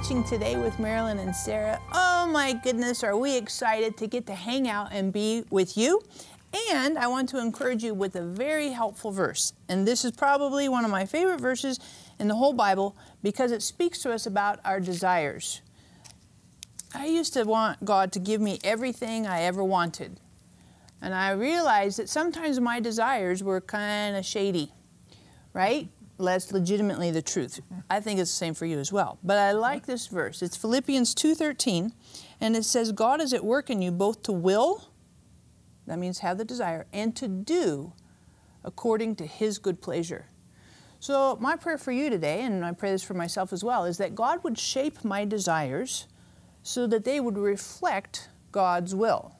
watching today with Marilyn and Sarah. Oh my goodness, are we excited to get to hang out and be with you? And I want to encourage you with a very helpful verse. And this is probably one of my favorite verses in the whole Bible because it speaks to us about our desires. I used to want God to give me everything I ever wanted. And I realized that sometimes my desires were kind of shady, right? That's legitimately the truth. I think it's the same for you as well. But I like this verse. It's Philippians 2:13, and it says God is at work in you both to will, that means have the desire, and to do according to his good pleasure. So my prayer for you today, and I pray this for myself as well, is that God would shape my desires so that they would reflect God's will.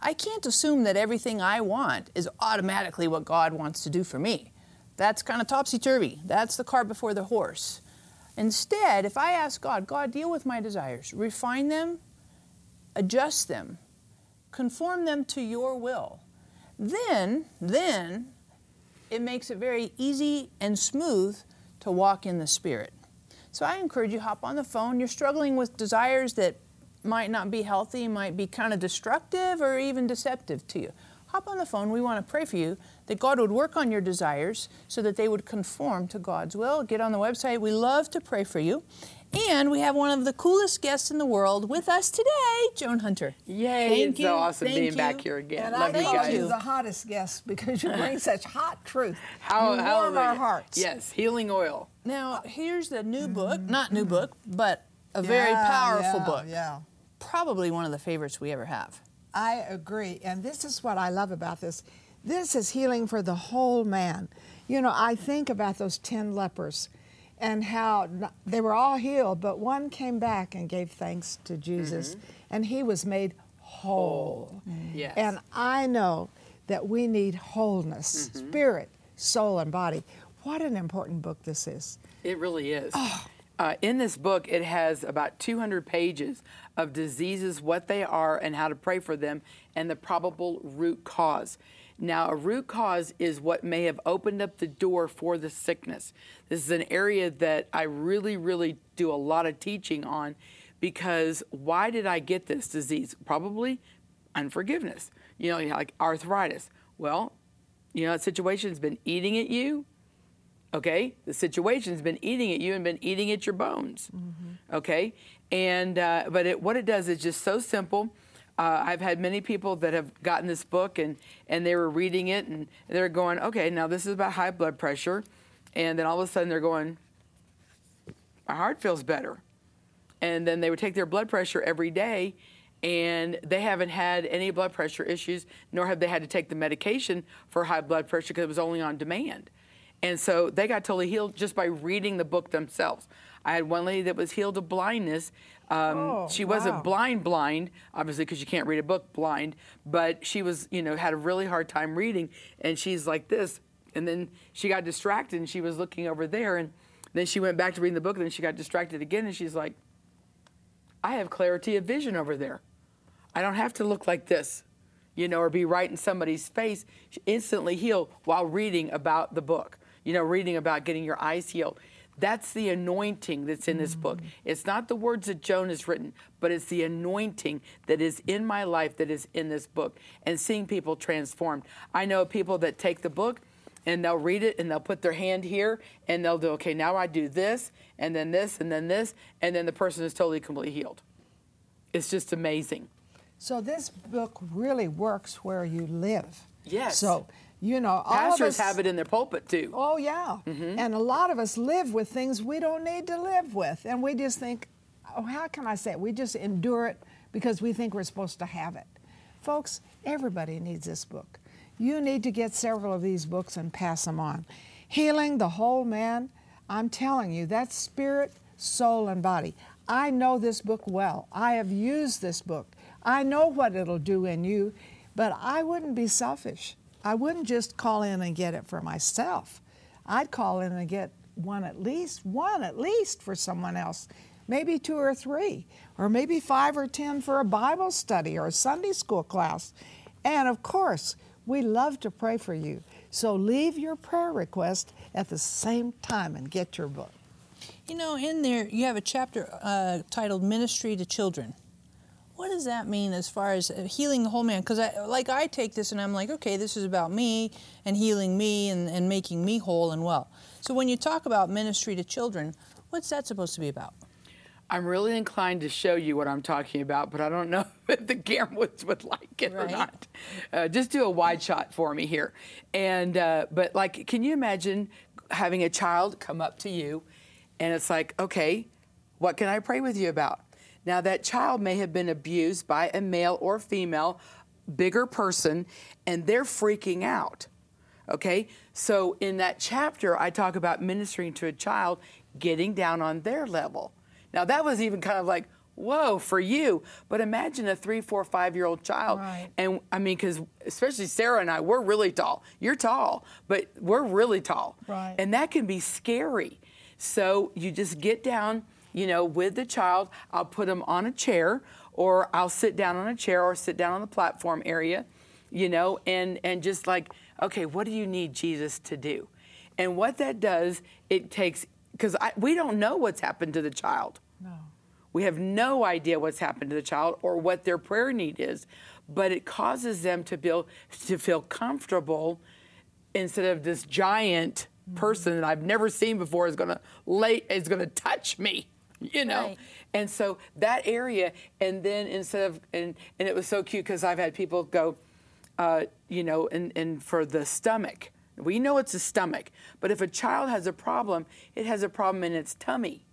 I can't assume that everything I want is automatically what God wants to do for me. That's kind of topsy turvy. That's the cart before the horse. Instead, if I ask God, God, deal with my desires, refine them, adjust them, conform them to your will, then, then it makes it very easy and smooth to walk in the Spirit. So I encourage you, hop on the phone. You're struggling with desires that might not be healthy, might be kind of destructive or even deceptive to you. Hop on the phone. We want to pray for you that God would work on your desires so that they would conform to God's will. Get on the website. We love to pray for you. And we have one of the coolest guests in the world with us today, Joan Hunter. Yay! Thank it's you. so awesome Thank being you. back here again. And Love I you call guys. You're the hottest guest because you bring such hot truth. How, you warm hallelujah. our hearts. Yes, healing oil. Now, here's the new book, not new book, but a very Yeah, powerful yeah, book. Yeah. Probably one of the favorites we ever have. I agree. And this is what I love about this. This is healing for the whole man. You know, I think about those 10 lepers and how they were all healed, but one came back and gave thanks to Jesus, mm-hmm. and he was made whole. Mm-hmm. Yes. And I know that we need wholeness, mm-hmm. spirit, soul, and body. What an important book this is. It really is. Oh. Uh, in this book, it has about 200 pages of diseases, what they are, and how to pray for them, and the probable root cause. Now, a root cause is what may have opened up the door for the sickness. This is an area that I really, really do a lot of teaching on because why did I get this disease? Probably unforgiveness. You know, like arthritis. Well, you know, that situation's been eating at you, okay the situation's been eating at you and been eating at your bones okay and uh, but it, what it does is just so simple uh, i've had many people that have gotten this book and and they were reading it and they're going okay now this is about high blood pressure. And then all of a sudden they're going my heart feels better. And then they would take their blood pressure every day and they haven't had any blood pressure issues nor have they had to take the medication for high blood pressure because it was only on demand. And so they got totally healed just by reading the book themselves. I had one lady that was healed of blindness um, Oh, she wasn't wow. blind blind obviously because you can't read a book blind but she was you know had a really hard time reading and she's like this and then she got distracted and she was looking over there and then she went back to reading the book and then she got distracted again and she's like I have clarity of vision over there. I don't have to look like this, you know, or be right in somebody's face. Instantly heal while reading about the book, you know, reading about getting your eyes healed. That's the anointing that's in this book. Mm. It's not the words that Joan has written, but it's the anointing that is in my life that is in this book and seeing people transformed. I know people that take the book and they'll read it and they'll put their hand here and they'll do okay now i do this and then this and then this and then the person is totally completely healed it's just amazing So this book really works where you live. Yes. So, you know, all of pastors us, have it in their pulpit too Oh yeah, mm-hmm. and a lot of us live with things we don't need to live with, and we just think, oh, how can I say it? We just endure it because we think we're supposed to have it. Folks, everybody needs this book. You need to get several of these books and pass them on. Healing the whole man. I'm telling you, that's spirit, soul, and body. I know this book well. I have used this book. I know what it'll do in you, but I wouldn't be selfish. I wouldn't just call in and get it for myself. I'd call in and get one at least, one at least for someone else. maybe two or three, or maybe five or ten for a Bible study or a Sunday school class. And of course, we love to pray for you. So leave your prayer request at the same time and get your book. You know, in there you have a chapter uh, titled Ministry to Children. What does that mean as far as uh, healing the whole man? Because, I, like, I take this and I'm like, okay, this is about me and healing me and, and making me whole and well. So, when you talk about ministry to children, what's that supposed to be about? I'm really inclined to show you what I'm talking about, but I don't know if the cameras would like it Right. or not. Uh, just do a wide shot for me here. And uh, but like, can you imagine having a child come up to you, and it's like, okay, what can I pray with you about? Now that child may have been abused by a male or female, bigger person, and they're freaking out. Okay, so in that chapter, I talk about ministering to a child, getting down on their level. Now, that was even kind of like, whoa, for you. But imagine a three, four, five year old child. Right. And I mean, because especially Sarah and I, we're really tall. You're tall, but we're really tall. Right. And that can be scary. So you just get down, you know, with the child. I'll put them on a chair, or I'll sit down on a chair, or sit down on the platform area, you know, and and just like, okay, what do you need Jesus to do? And what that does, it takes because we don't know what's happened to the child. No. We have no idea what's happened to the child or what their prayer need is, but it causes them to feel to feel comfortable instead of this giant mm-hmm. person that I've never seen before is going to lay is going to touch me, you know. Right. And so that area, and then instead of and and it was so cute because I've had people go, uh, you know, and and for the stomach. We know it's a stomach, but if a child has a problem, it has a problem in its tummy.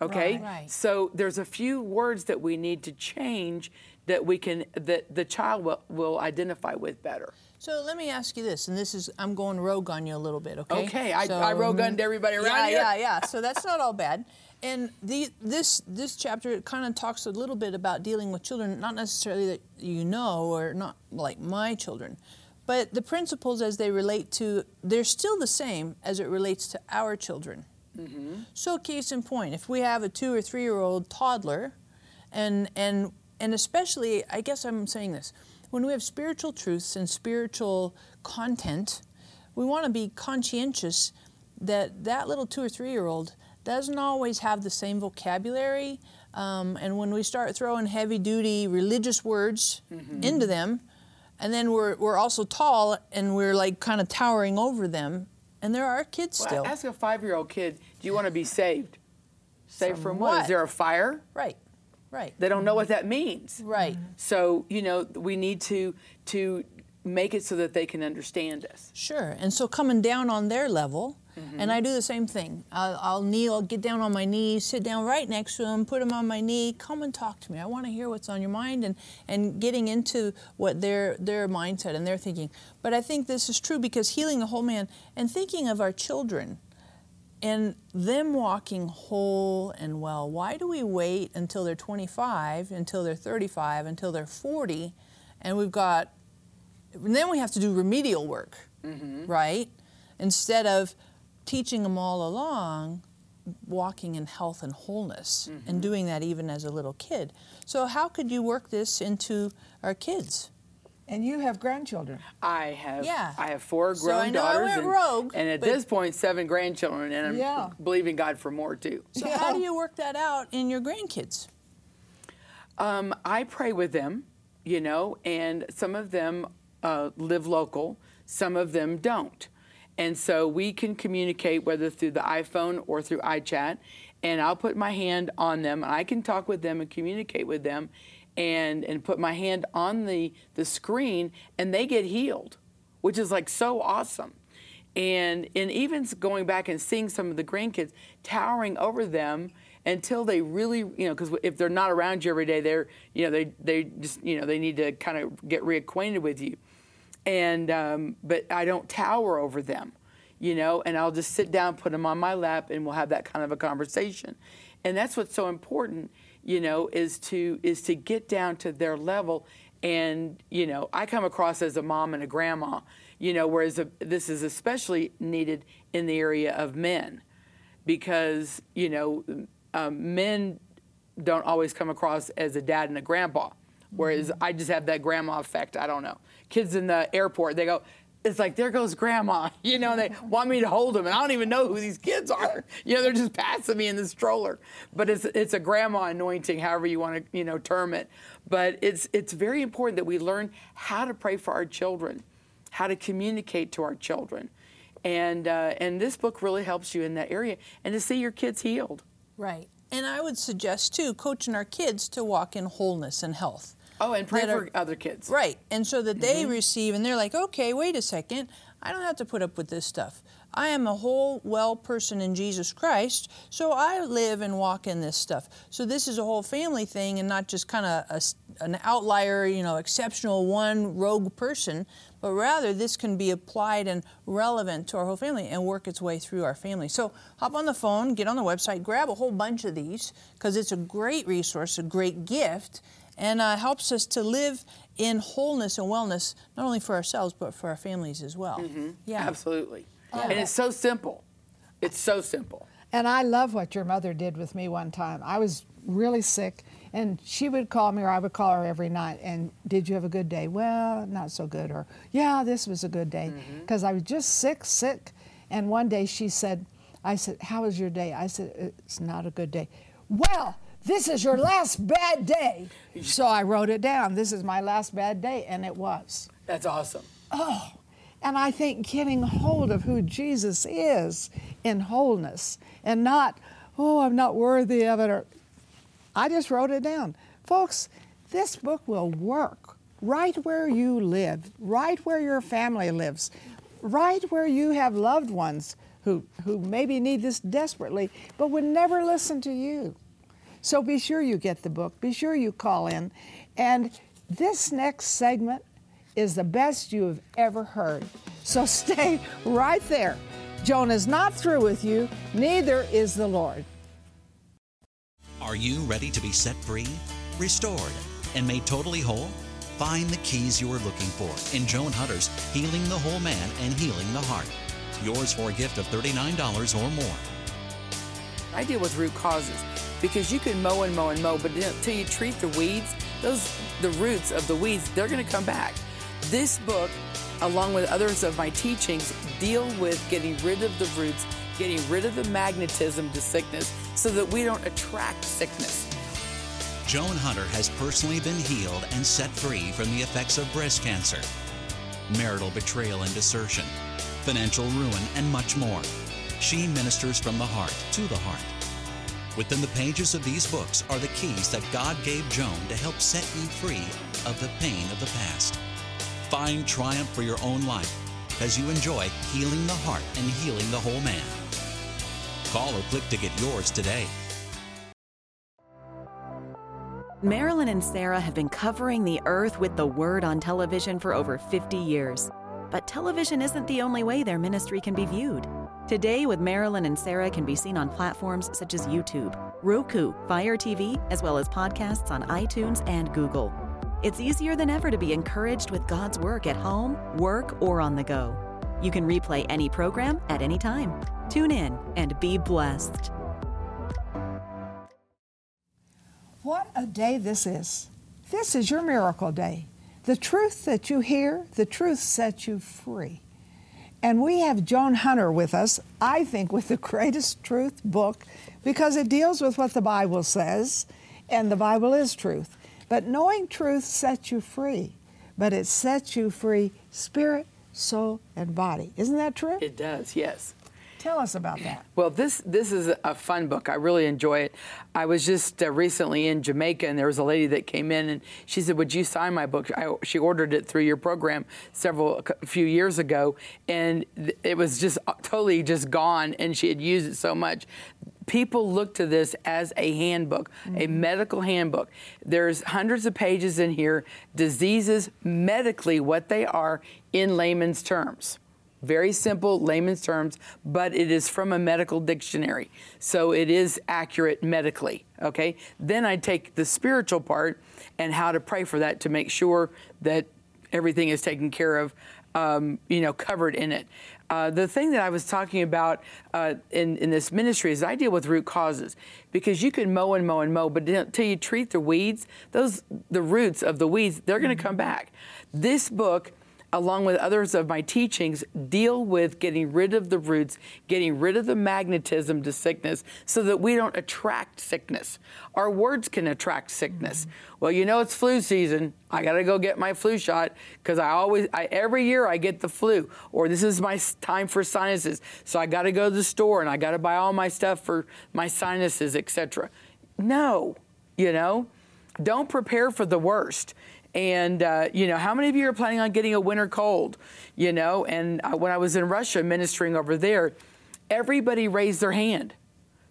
Okay? Right. So there's a few words that we need to change that we can that the child will, will identify with better. So let me ask you this, and this is I'm going rogue on you a little bit, okay? Okay, I, So- I rogue gunned everybody around yeah, here. Yeah, yeah, So that's not all bad. And the, this this chapter kind of talks a little bit about dealing with children, not necessarily that you know or not like my children, but the principles as they relate to they're still the same as it relates to our children. Mm-hmm. So case in point, if we have a two or three year old toddler, and and and especially, I guess I'm saying this, when we have spiritual truths and spiritual content, we want to be conscientious that that little two or three year old doesn't always have the same vocabulary. Um, and when we start throwing heavy duty religious words into them, and then we're, we're also tall and we're like kind of towering over them, and there are kids Well, still. ask a five year old kid, do you want to be saved? Saved From from, what? what? Is there a fire? right, right, They don't know what that means. right. So, you know, we need to to make it so that they can understand us. Sure. And so coming down on their level, Mm-hmm. and I do the same thing. I'll, I'll kneel, get down on my knees, sit down right next to them, put them on my knee. Come and talk to me. I want to hear what's on your mind, and and getting into what their their mindset and their thinking. But I think this is true because healing the whole man and thinking of our children. And them walking whole and well. Why do we wait until they're 25, until they're 35, until they're 40, and we've got and then we have to do remedial work, mm-hmm. right? Instead of teaching them all along, walking in health and wholeness, and mm-hmm. doing that even as a little kid. So, how could you work this into our kids? And you have grandchildren. I have Yeah. I have four So grown I know I daughters went and, rogue, and at this point seven grandchildren and I'm Yeah. believing God for more too. So, how do you work that out in your grandkids? Um, I pray with them, you know, and some of them uh, live local, some of them don't. And so we can communicate whether through the iPhone or through iChat, and I'll put my hand on them. I can talk with them and communicate with them and, and put my hand on the, the screen, and they get healed, which is like so awesome. And, and even going back and seeing some of the grandkids towering over them until they really, you know, because if they're not around you every day, they're, you know, they, they just, you know, they need to kind of get reacquainted with you. And, um, but I don't tower over them, you know, and I'll just sit down, put them on my lap, and we'll have that kind of a conversation. And that's what's so important, you know, is to, is to get down to their level. And, you know, I come across as a mom and a grandma, you know, whereas a, this is especially needed in the area of men because you know um, men don't always come across as a dad and a grandpa, whereas Mm-hmm. I just have that grandma effect. I don't know. Kids in the airport, they go, it's like there goes grandma, you know. They want me to hold them, and I don't even know who these kids are. You know, they're just passing me in the stroller. But it's it's a grandma anointing, however you want to you know term it. But it's it's very important that we learn how to pray for our children, how to communicate to our children, and uh, and this book really helps you in that area, and to see your kids healed. Right. And I would suggest too, coaching our kids to walk in wholeness and health. Oh, and pray for are- other kids. Right. And so that they Mm-hmm. receive and they're like, okay, wait a second. I don't have to put up with this stuff. I am a whole, well person in Jesus Christ, so I live and walk in this stuff. So this is a whole family thing and not just kind of an outlier, you know, exceptional one rogue person, but rather this can be applied and relevant to our whole family and work its way through our family. So hop on the phone, get on the website, grab a whole bunch of these because it's a great resource, a great gift and uh, helps us to live in wholeness and wellness, not only for ourselves but for our families as well. Yeah, Absolutely. And it's so simple. It's so simple. And I love what your mother did with me one time. I was really sick, and she would call me, or I would call her every night. And did you have a good day? Well, not so good. Or yeah, this was a good day, because I was just sick, sick. And one day she said, "I said, how was your day?" I said, "It's not a good day." Well, this is your last bad day. So I wrote it down. This is my last bad day, and it was. That's awesome. Oh, and I think getting hold of who Jesus is in wholeness and not, oh, I'm not worthy of it. Or I just wrote it down. Folks, this book will work right where you live, right where your family lives, right where you have loved ones who, who maybe need this desperately, but would never listen to you. So be sure you get the book. Be sure you call in. And this next segment is the best you have ever heard. So stay right there. Joan's not through with you, neither is the Lord. Are you ready to be set free, restored, and made totally whole? Find the keys you are looking for in Joan Hunter's Healing the Whole Man and Healing the Heart. Yours for a gift of $39 or more. I deal with root causes because you can mow and mow and mow, but until you treat the weeds, those the roots of the weeds, they're going to come back. This book, along with others of my teachings, deal with getting rid of the roots, getting rid of the magnetism to sickness, so that we don't attract sickness. Joan Hunter has personally been healed and set free from the effects of breast cancer, marital betrayal and desertion, financial ruin, and much more. She ministers from the heart to the heart. Within the pages of these books are the keys that God gave Joan to help set you free of the pain of the past. Find triumph for your own life as you enjoy healing the heart and healing the whole man. Call or click to get yours today. Marilyn and Sarah have been covering the earth with the word on television for over 50 years. But television isn't the only way their ministry can be viewed. Today with Marilyn and Sarah can be seen on platforms such as YouTube, Roku, Fire TV, as well as podcasts on iTunes and Google. It's easier than ever to be encouraged with God's work at home, work, or on the go. You can replay any program at any time. Tune in and be blessed. What a day this is. This is your miracle day. The truth that you hear, the truth sets you free. And we have Joan Hunter with us, I think, with the greatest truth book because it deals with what the Bible says, and the Bible is truth. But knowing truth sets you free, but it sets you free spirit, soul, and body. Isn't that true? It does, yes. Tell us about that. Well, this this is a fun book. I really enjoy it. I was just uh, recently in Jamaica, and there was a lady that came in, and she said, "Would you sign my book?" I, she ordered it through your program several a few years ago, and th- it was just uh, totally just gone, and she had used it so much. People look to this as a handbook, a medical handbook. There's hundreds of pages in here, diseases medically what they are in layman's terms. Very simple layman's terms, but it is from a medical dictionary. So it is accurate medically, okay? Then I take the spiritual part and how to pray for that to make sure that everything is taken care of um, you know, covered in it. Uh, the thing that I was talking about uh, in, in this ministry is I deal with root causes because you can mow and mow and mow, but until you treat the weeds, those the roots of the weeds, they're going to come back. This book along with others of my teachings, deal with getting rid of the roots, getting rid of the magnetism to sickness so that we don't attract sickness. Our words can attract sickness. Mm-hmm. Well, you know it's flu season. I got to go get my flu shot because I always, I, every year I get the flu, or this is my time for sinuses. So I got to go to the store and I got to buy all my stuff for my sinuses, etc. No, you know, don't prepare for the worst. And, uh, you know, how many of you are planning on getting a winter cold? You know, and uh, when I was in Russia ministering over there, everybody raised their hand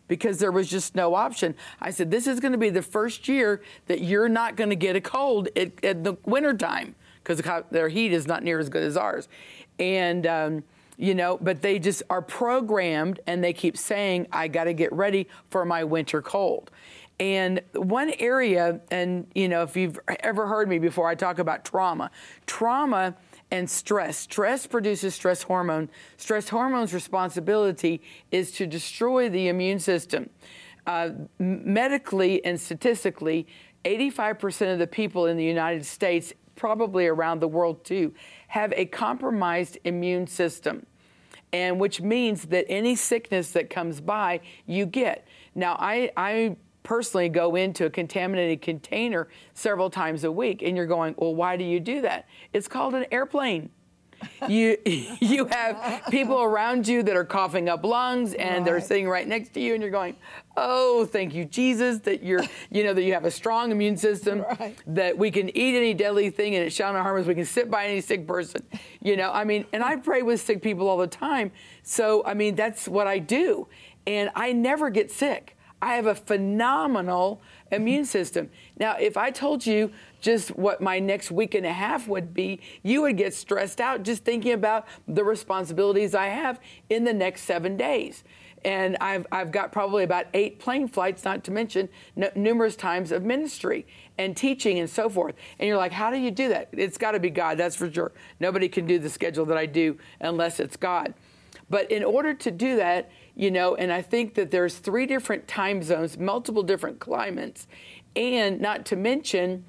because there was just no option. I said, this is going to be the first year that you're not going to get a cold at, at the wintertime because their heat is not near as good as ours. And, um, you know, but they just are programmed and they keep saying, I got to get ready for my winter cold. And one area, and you know, if you've ever heard me before, I talk about trauma. Trauma and stress. Stress produces stress hormone. Stress hormone's responsibility is to destroy the immune system. Uh, medically and statistically, 85% of the people in the United States, probably around the world too, have a compromised immune system. And which means that any sickness that comes by, you get. Now, I, I personally go into a contaminated container several times a week and you're going, well, why do you do that? It's called an airplane. you you have people around you that are coughing up lungs and right. they're sitting right next to you and you're going oh thank you jesus that you're you know that you have a strong immune system right. that we can eat any deadly thing and it shall not harm us we can sit by any sick person you know i mean and i pray with sick people all the time so i mean that's what i do and i never get sick I have a phenomenal immune system. Now, if I told you just what my next week and a half would be, you would get stressed out just thinking about the responsibilities I have in the next seven days. And I've, I've got probably about eight plane flights, not to mention n- numerous times of ministry and teaching and so forth. And you're like, how do you do that? It's got to be God, that's for sure. Nobody can do the schedule that I do unless it's God. But in order to do that, you know, and I think that there's three different time zones, multiple different climates, and not to mention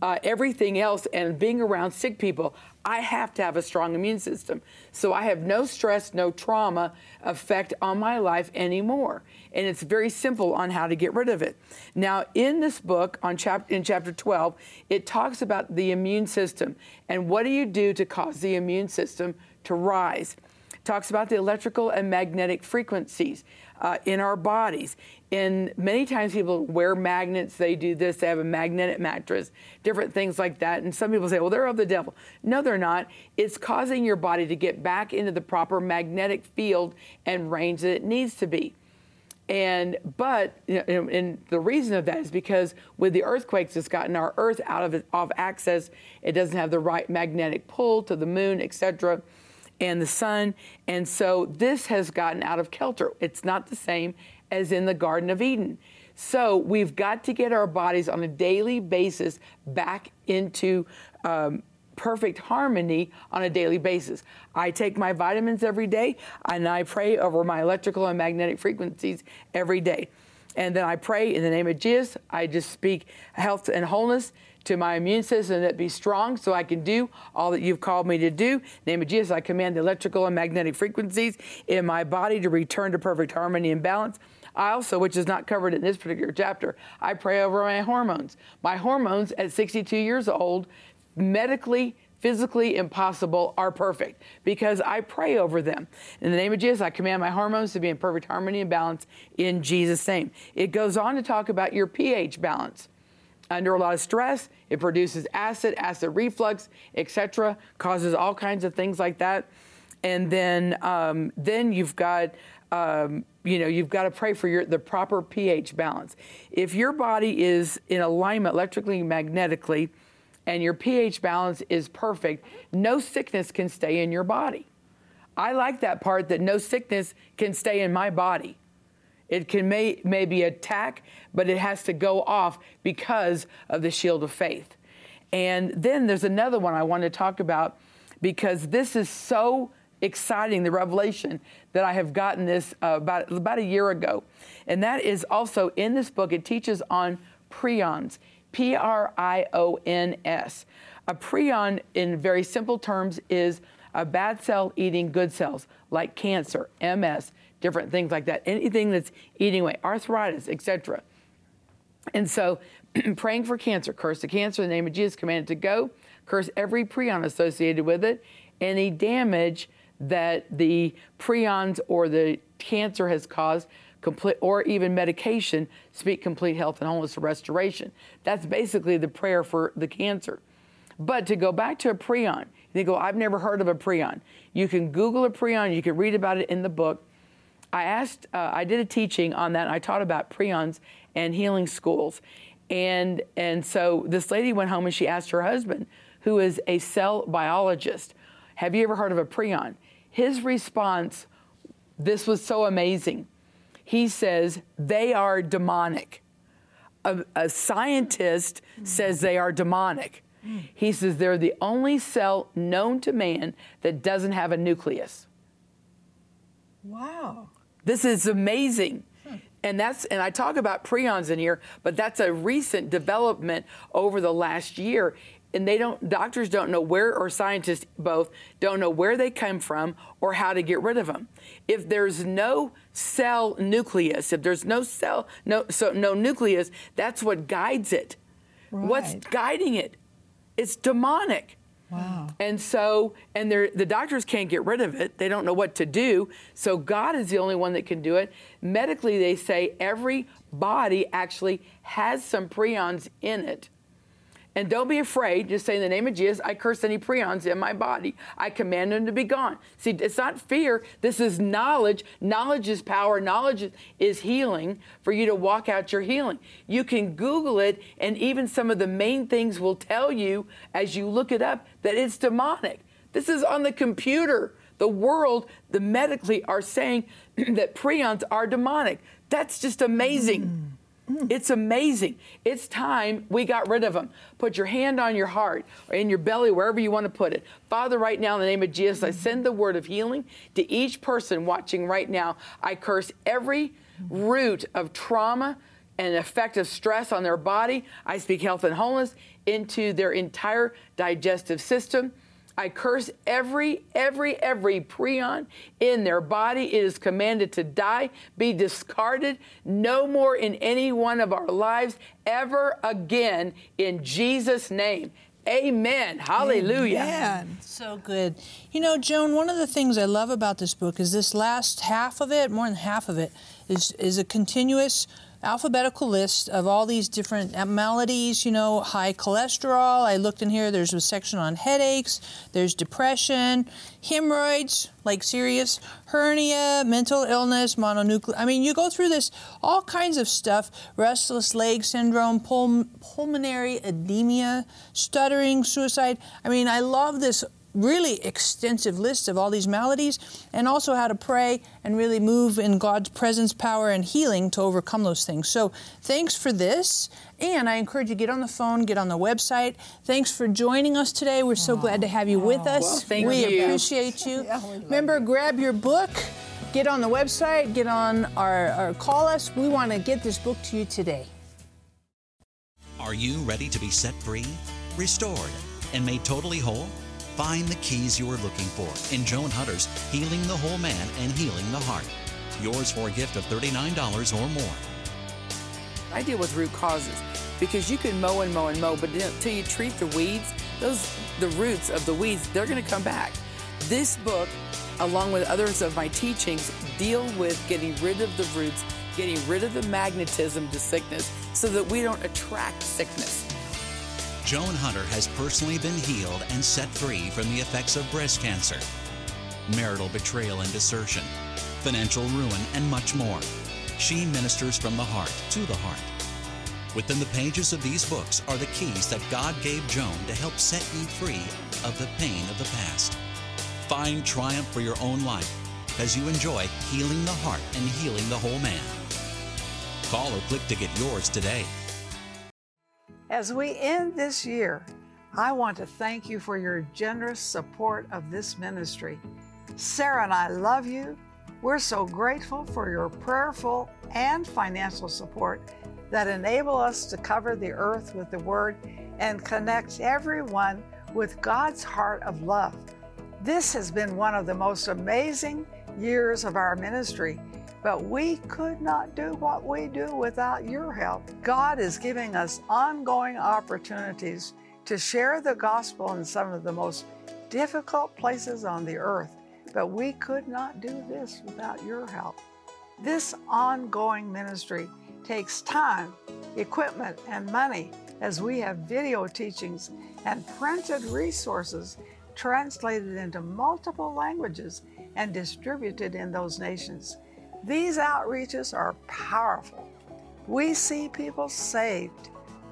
uh, everything else and being around sick people. I have to have a strong immune system. So I have no stress, no trauma effect on my life anymore. And it's very simple on how to get rid of it. Now, in this book, on chapter, in chapter 12, it talks about the immune system and what do you do to cause the immune system to rise talks about the electrical and magnetic frequencies uh, in our bodies. And many times people wear magnets, they do this, they have a magnetic mattress, different things like that. And some people say, well, they're of the devil. No, they're not. It's causing your body to get back into the proper magnetic field and range that it needs to be. And but you know, and the reason of that is because with the earthquakes, it's gotten our Earth out of off axis. It doesn't have the right magnetic pull to the moon, etc and the sun. And so this has gotten out of kilter. It's not the same as in the Garden of Eden. So we've got to get our bodies on a daily basis back into um, perfect harmony on a daily basis. I take my vitamins every day and I pray over my electrical and magnetic frequencies every day. And then I pray in the name of Jesus. I just speak health and wholeness to my immune system that be strong so I can do all that you've called me to do. name of Jesus, I command the electrical and magnetic frequencies in my body to return to perfect harmony and balance. I also, which is not covered in this particular chapter, I pray over my hormones. My hormones at 62 years old, medically, physically impossible, are perfect because I pray over them. In the name of Jesus, I command my hormones to be in perfect harmony and balance in Jesus' name. It goes on to talk about your pH balance under a lot of stress, it produces acid, acid reflux, etc., causes all kinds of things like that. And then, um, then you've got, um, you know, you've got to pray for your the proper pH balance. If your body is in alignment electrically, magnetically, and your pH balance is perfect, no sickness can stay in your body. I like that part that no sickness can stay in my body. It can may, maybe attack, but it has to go off because of the shield of faith. And then there's another one I want to talk about because this is so exciting the revelation that I have gotten this uh, about about a year ago, and that is also in this book. It teaches on prions, P R I O N S. A prion, in very simple terms, is a bad cell eating good cells, like cancer, MS, different things like that. Anything that's eating away, arthritis, etc. And so, praying for cancer, curse the cancer in the name of Jesus, command it to go, curse every prion associated with it, any damage that the prions or the cancer has caused, complete, or even medication, speak complete health and wholeness restoration. That's basically the prayer for the cancer. But to go back to a prion, they go, I've never heard of a prion. You can Google a prion, you can read about it in the book. I asked, uh, I did a teaching on that, I taught about prions and healing schools. And, and so this lady went home and she asked her husband, who is a cell biologist, Have you ever heard of a prion? His response, this was so amazing. He says, They are demonic. A, a scientist says they are demonic. He says they're the only cell known to man that doesn't have a nucleus. Wow. This is amazing. Hmm. And that's and I talk about prions in here, but that's a recent development over the last year. And they don't doctors don't know where or scientists both don't know where they come from or how to get rid of them. If there's no cell nucleus, if there's no cell no so no nucleus, that's what guides it. What's guiding it? It's demonic. Wow. And so, and the doctors can't get rid of it. They don't know what to do. So God is the only one that can do it. Medically, they say every body actually has some prions in it. And don't be afraid. Just say in the name of Jesus, I curse any prions in my body. I command them to be gone. See, it's not fear. This is knowledge. Knowledge is power. Knowledge is healing for you to walk out your healing. You can Google it, and even some of the main things will tell you as you look it up that it's demonic. This is on the computer. The world, the medically, are saying that prions are demonic. That's just amazing. Mm. Mm. It's amazing. It's time we got rid of them. Put your hand on your heart or in your belly, wherever you want to put it. Father, right now, in the name of Jesus, I send the word of healing to each person watching right now. I curse every root of trauma and effect of stress on their body. I speak health and wholeness into their entire digestive system. I curse every, every, every prion in their body. It is commanded to die, be discarded, no more in any one of our lives ever again in Jesus' name. Amen. Hallelujah. Amen. So good. You know, Joan, one of the things I love about this book is this last half of it, more than half of it, is, is a continuous alphabetical list of all these different maladies, you know, high cholesterol. I looked in here, there's a section on headaches, there's depression, hemorrhoids, like serious, hernia, mental illness, mononuclear. I mean, you go through this, all kinds of stuff restless leg syndrome, pul- pulmonary edema, stuttering, suicide. I mean, I love this really extensive list of all these maladies and also how to pray and really move in God's presence, power, and healing to overcome those things. So, thanks for this. And I encourage you to get on the phone, get on the website. Thanks for joining us today. We're so glad to have you with us. Well, thank we you. appreciate you. Yeah, we love Remember, grab your book, get on the website, get on our, our call us. We want to get this book to you today. Are you ready to be set free, restored, and made totally whole? Find the keys you are looking for in Joan Hunter's Healing the Whole Man and Healing the Heart. Yours for a gift of $39 or more. I deal with root causes because you can mow and mow and mow, but until you treat the weeds, those the roots of the weeds, they're going to come back. This book, along with others of my teachings, deal with getting rid of the roots, getting rid of the magnetism to sickness, so that we don't attract sickness. Joan Hunter has personally been healed and set free from the effects of breast cancer, marital betrayal and desertion, financial ruin, and much more. She ministers from the heart to the heart. Within the pages of these books are the keys that God gave Joan to help set you free of the pain of the past. Find triumph for your own life as you enjoy healing the heart and healing the whole man. Call or click to get yours today. As we end this year, I want to thank you for your generous support of this ministry. Sarah and I love you. We're so grateful for your prayerful and financial support that enable us to cover the earth with the Word and connect everyone with God's heart of love. This has been one of the most amazing years of our ministry, but we could not do what we do without your help. God is giving us ongoing opportunities to share the gospel in some of the most difficult places on the earth, but we could not do this without your help. This ongoing ministry takes time, equipment, and money as we have video teachings and printed resources translated into multiple languages and distributed in those nations. These outreaches are powerful. We see people saved,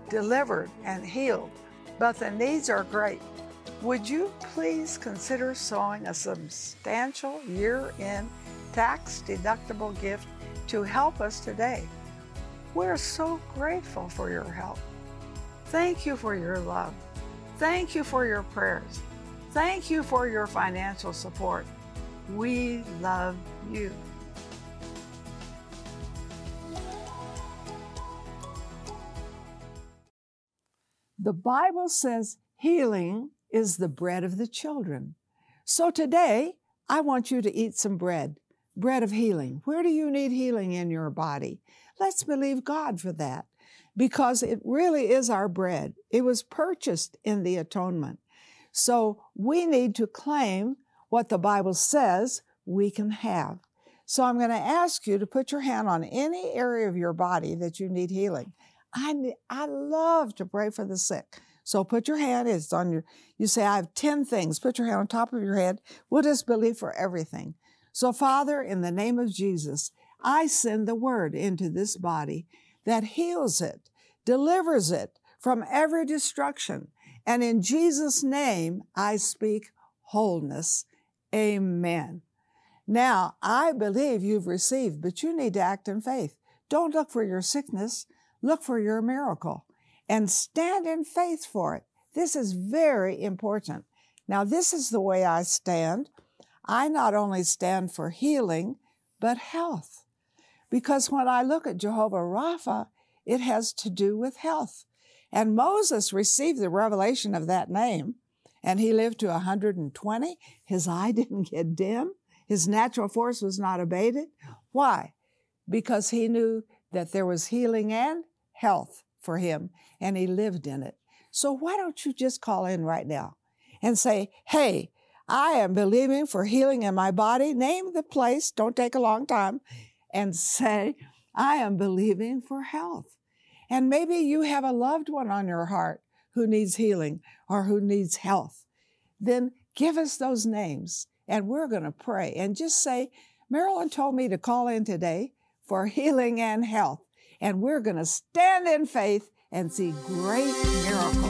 delivered, and healed, but the needs are great. Would you please consider sowing a substantial year end tax deductible gift to help us today? We're so grateful for your help. Thank you for your love. Thank you for your prayers. Thank you for your financial support. We love you. The Bible says healing is the bread of the children. So today, I want you to eat some bread, bread of healing. Where do you need healing in your body? Let's believe God for that because it really is our bread. It was purchased in the atonement. So we need to claim what the Bible says we can have. So I'm going to ask you to put your hand on any area of your body that you need healing. I, I love to pray for the sick. So put your hand, it's on your, you say, I have 10 things. Put your hand on top of your head. We'll just believe for everything. So, Father, in the name of Jesus, I send the word into this body that heals it, delivers it from every destruction. And in Jesus' name, I speak wholeness. Amen. Now, I believe you've received, but you need to act in faith. Don't look for your sickness, look for your miracle and stand in faith for it. This is very important. Now, this is the way I stand. I not only stand for healing, but health. Because when I look at Jehovah Rapha, it has to do with health. And Moses received the revelation of that name, and he lived to 120. His eye didn't get dim, his natural force was not abated. Why? Because he knew that there was healing and health for him, and he lived in it. So why don't you just call in right now and say, Hey, I am believing for healing in my body. Name the place, don't take a long time, and say, I am believing for health. And maybe you have a loved one on your heart who needs healing or who needs health. Then give us those names and we're going to pray and just say, Marilyn told me to call in today for healing and health. And we're going to stand in faith and see great miracles